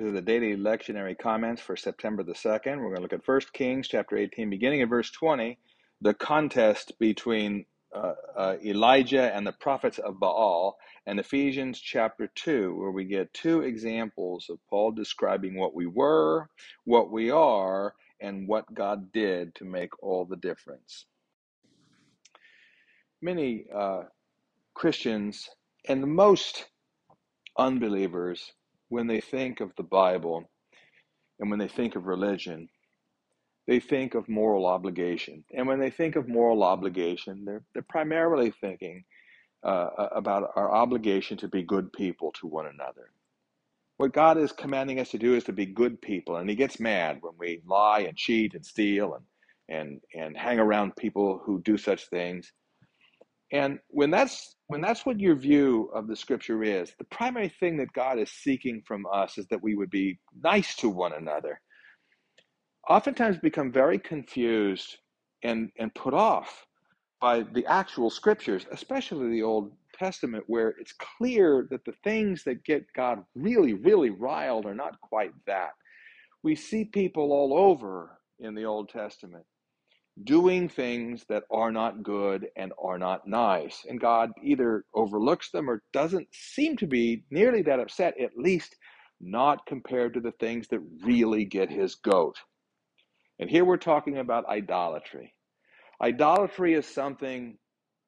These are the daily lectionary comments for September the 2nd. We're going to look at 1 Kings chapter 18, beginning at verse 20, the contest between uh, uh, Elijah and the prophets of Baal, and Ephesians chapter 2, where we get two examples of Paul describing what we were, what we are, and what God did to make all the difference. Many uh, Christians and most unbelievers when they think of the Bible and when they think of religion, they think of moral obligation. And when they think of moral obligation, they're, they're primarily thinking uh, about our obligation to be good people to one another. What God is commanding us to do is to be good people, and He gets mad when we lie and cheat and steal and and and hang around people who do such things. And when that's when that's what your view of the scripture is, the primary thing that God is seeking from us is that we would be nice to one another. Oftentimes become very confused and and put off by the actual scriptures, especially the Old Testament, where it's clear that the things that get God really, really riled are not quite that. We see people all over in the Old Testament doing things that are not good and are not nice. And God either overlooks them or doesn't seem to be nearly that upset, at least not compared to the things that really get his goat. And here we're talking about idolatry. Idolatry is something,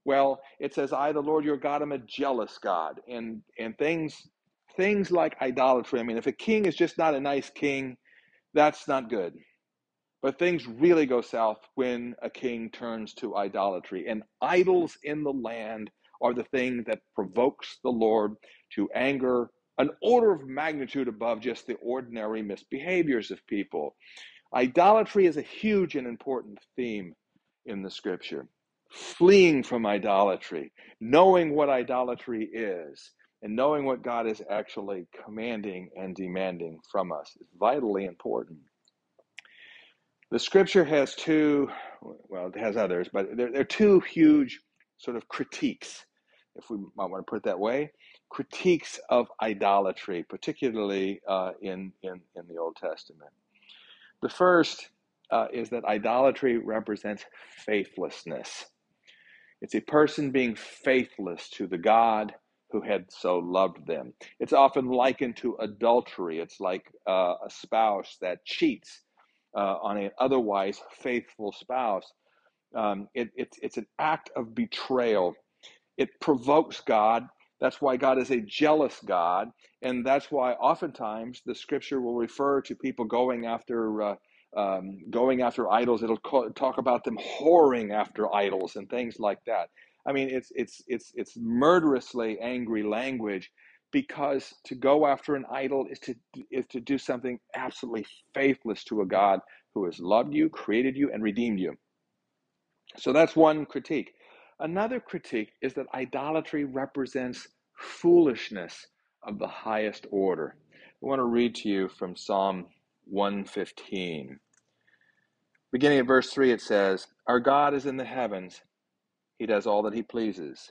well, it says, I, the Lord your God, am a jealous God. And, and things, things like idolatry, I mean, if a king is just not a nice king, that's not good. But things really go south when a king turns to idolatry. And idols in the land are the thing that provokes the Lord to anger an order of magnitude above just the ordinary misbehaviors of people. Idolatry is a huge and important theme in the scripture. Fleeing from idolatry, knowing what idolatry is, and knowing what God is actually commanding and demanding from us is vitally important. The scripture has two, well, it has others, but there, there are two huge sort of critiques, if we might want to put it that way, critiques of idolatry, particularly uh, in, in, in the Old Testament. The first uh, is that idolatry represents faithlessness. It's a person being faithless to the God who had so loved them. It's often likened to adultery. It's like uh, a spouse that cheats uh, on an otherwise faithful spouse. Um, it, it, it's an act of betrayal. It provokes God. That's why God is a jealous God. And that's why oftentimes the scripture will refer to people going after. Uh, um, going after idols, it'll call, talk about them whoring after idols and things like that. I mean, it's it's it's it's murderously angry language, because to go after an idol is to is to do something absolutely faithless to a God who has loved you, created you, and redeemed you. So that's one critique. Another critique is that idolatry represents foolishness of the highest order. I want to read to you from Psalm 115. Beginning at verse 3, it says, Our God is in the heavens, He does all that He pleases.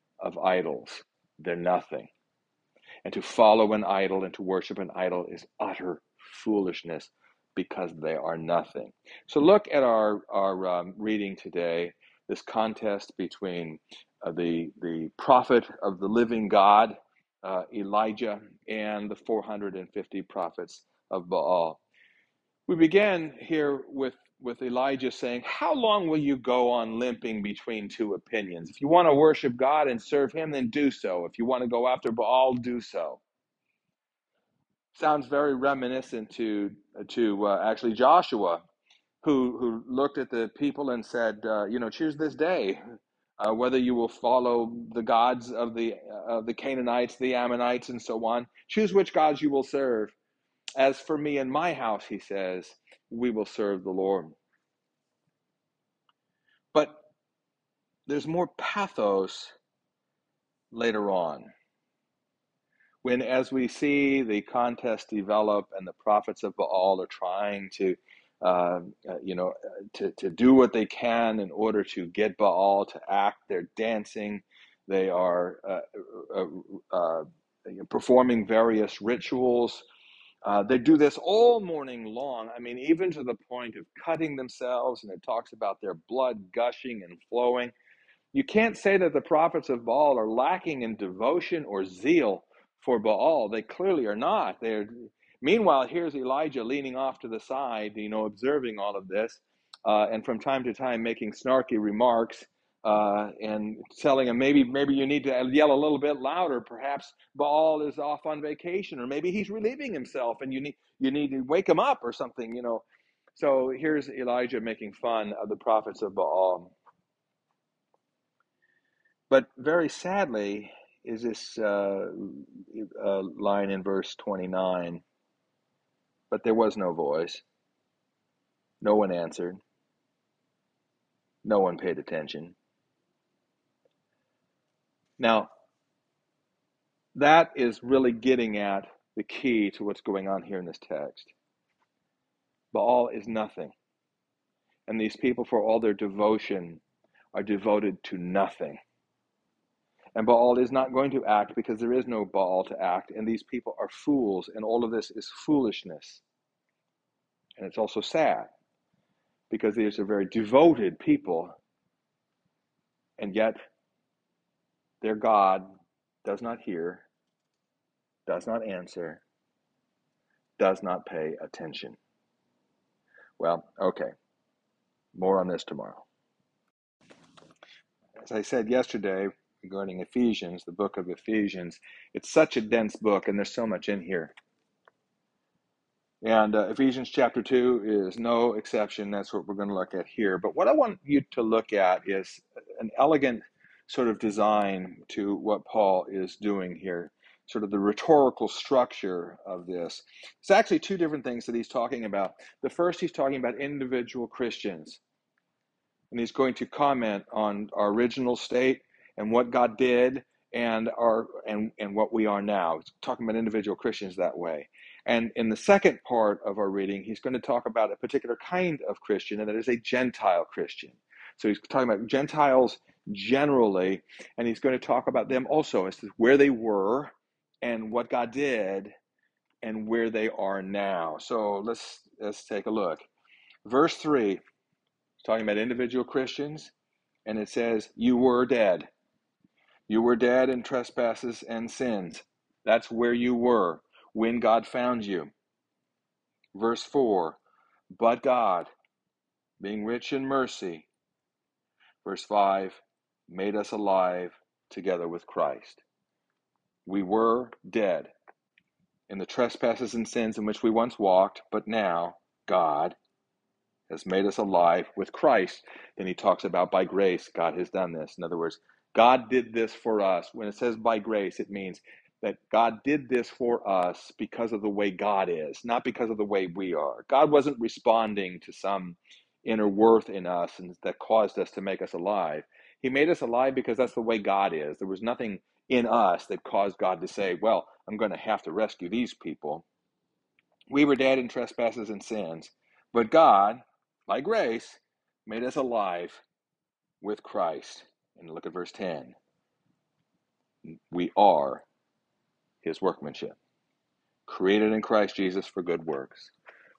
of idols. They're nothing. And to follow an idol and to worship an idol is utter foolishness because they are nothing. So look at our, our um, reading today, this contest between uh, the, the prophet of the living God, uh, Elijah, and the 450 prophets of Baal. We begin here with with Elijah saying, How long will you go on limping between two opinions? If you want to worship God and serve Him, then do so. If you want to go after Baal, do so. Sounds very reminiscent to, to uh, actually Joshua, who, who looked at the people and said, uh, You know, choose this day uh, whether you will follow the gods of the, of the Canaanites, the Ammonites, and so on. Choose which gods you will serve. As for me and my house, he says, we will serve the Lord. But there's more pathos later on. When, as we see the contest develop and the prophets of Baal are trying to, uh, uh, you know, uh, to, to do what they can in order to get Baal to act, they're dancing, they are uh, uh, uh, performing various rituals. Uh, they do this all morning long. I mean, even to the point of cutting themselves, and it talks about their blood gushing and flowing. You can't say that the prophets of Baal are lacking in devotion or zeal for Baal. They clearly are not. They're meanwhile here's Elijah leaning off to the side, you know, observing all of this, uh, and from time to time making snarky remarks uh, and telling him maybe maybe you need to yell a little bit louder. Perhaps Baal is off on vacation, or maybe he's relieving himself, and you need you need to wake him up or something, you know. So here's Elijah making fun of the prophets of Baal. But very sadly, is this uh, uh, line in verse 29 But there was no voice, no one answered, no one paid attention. Now, that is really getting at the key to what's going on here in this text. Baal is nothing. And these people, for all their devotion, are devoted to nothing. And Baal is not going to act because there is no Baal to act, and these people are fools, and all of this is foolishness. And it's also sad because these are very devoted people, and yet their God does not hear, does not answer, does not pay attention. Well, okay. More on this tomorrow. As I said yesterday, regarding Ephesians, the book of Ephesians. It's such a dense book, and there's so much in here. And uh, Ephesians chapter 2 is no exception. That's what we're going to look at here. But what I want you to look at is an elegant sort of design to what Paul is doing here, sort of the rhetorical structure of this. It's actually two different things that he's talking about. The first, he's talking about individual Christians, and he's going to comment on our original state and what God did and our and and what we are now. He's talking about individual Christians that way. And in the second part of our reading, he's going to talk about a particular kind of Christian, and that is a Gentile Christian. So he's talking about Gentiles generally, and he's going to talk about them also as to where they were and what God did and where they are now. So let's let's take a look. Verse 3 talking about individual Christians, and it says, You were dead. You were dead in trespasses and sins. That's where you were when God found you. Verse 4 But God, being rich in mercy, verse 5, made us alive together with Christ. We were dead in the trespasses and sins in which we once walked, but now God has made us alive with Christ. Then he talks about by grace, God has done this. In other words, God did this for us. When it says by grace, it means that God did this for us because of the way God is, not because of the way we are. God wasn't responding to some inner worth in us and that caused us to make us alive. He made us alive because that's the way God is. There was nothing in us that caused God to say, Well, I'm going to have to rescue these people. We were dead in trespasses and sins, but God, by grace, made us alive with Christ. And look at verse 10. We are his workmanship, created in Christ Jesus for good works.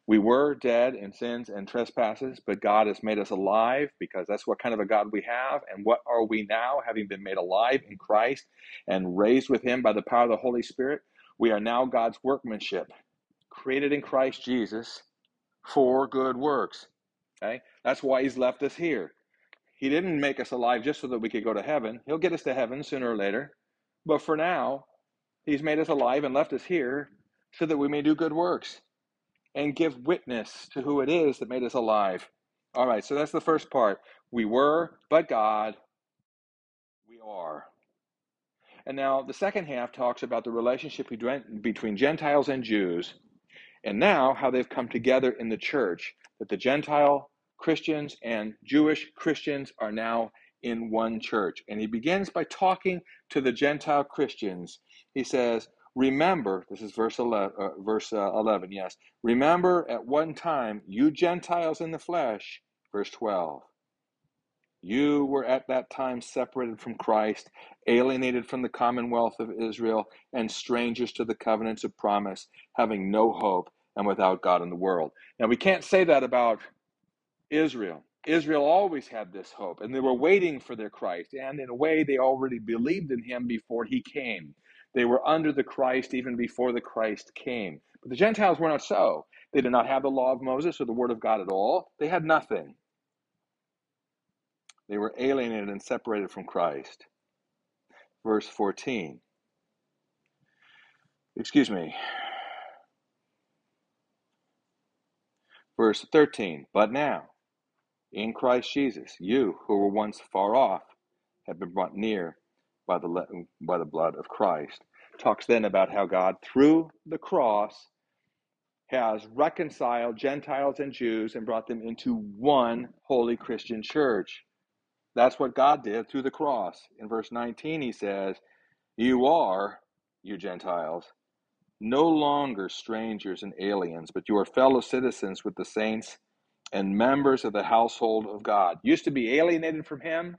We were dead in sins and trespasses, but God has made us alive because that's what kind of a God we have. And what are we now, having been made alive in Christ and raised with him by the power of the Holy Spirit? We are now God's workmanship, created in Christ Jesus for good works. Okay? That's why he's left us here. He didn't make us alive just so that we could go to heaven. He'll get us to heaven sooner or later. But for now, He's made us alive and left us here so that we may do good works and give witness to who it is that made us alive. All right, so that's the first part. We were, but God, we are. And now the second half talks about the relationship between Gentiles and Jews and now how they've come together in the church, that the Gentile Christians and Jewish Christians are now in one church. And he begins by talking to the Gentile Christians. He says, Remember, this is verse 11, uh, verse uh, 11, yes. Remember at one time, you Gentiles in the flesh, verse 12. You were at that time separated from Christ, alienated from the commonwealth of Israel, and strangers to the covenants of promise, having no hope and without God in the world. Now, we can't say that about Israel. Israel always had this hope, and they were waiting for their Christ. And in a way, they already believed in him before he came. They were under the Christ even before the Christ came. But the Gentiles were not so. They did not have the law of Moses or the word of God at all. They had nothing. They were alienated and separated from Christ. Verse 14. Excuse me. Verse 13. But now, in Christ Jesus, you who were once far off have been brought near by the, by the blood of Christ. Talks then about how God, through the cross, has reconciled Gentiles and Jews and brought them into one holy Christian church. That's what God did through the cross. In verse 19, he says, You are, you Gentiles, no longer strangers and aliens, but you are fellow citizens with the saints and members of the household of God. Used to be alienated from Him.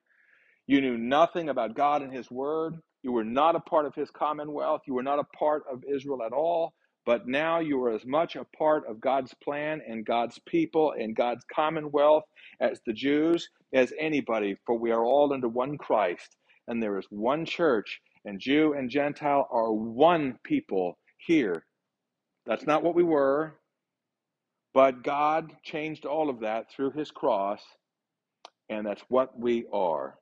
You knew nothing about God and His Word. You were not a part of His commonwealth. You were not a part of Israel at all. But now you are as much a part of God's plan and God's people and God's commonwealth as the Jews, as anybody, for we are all under one Christ, and there is one church, and Jew and Gentile are one people here. That's not what we were. But God changed all of that through his cross, and that's what we are.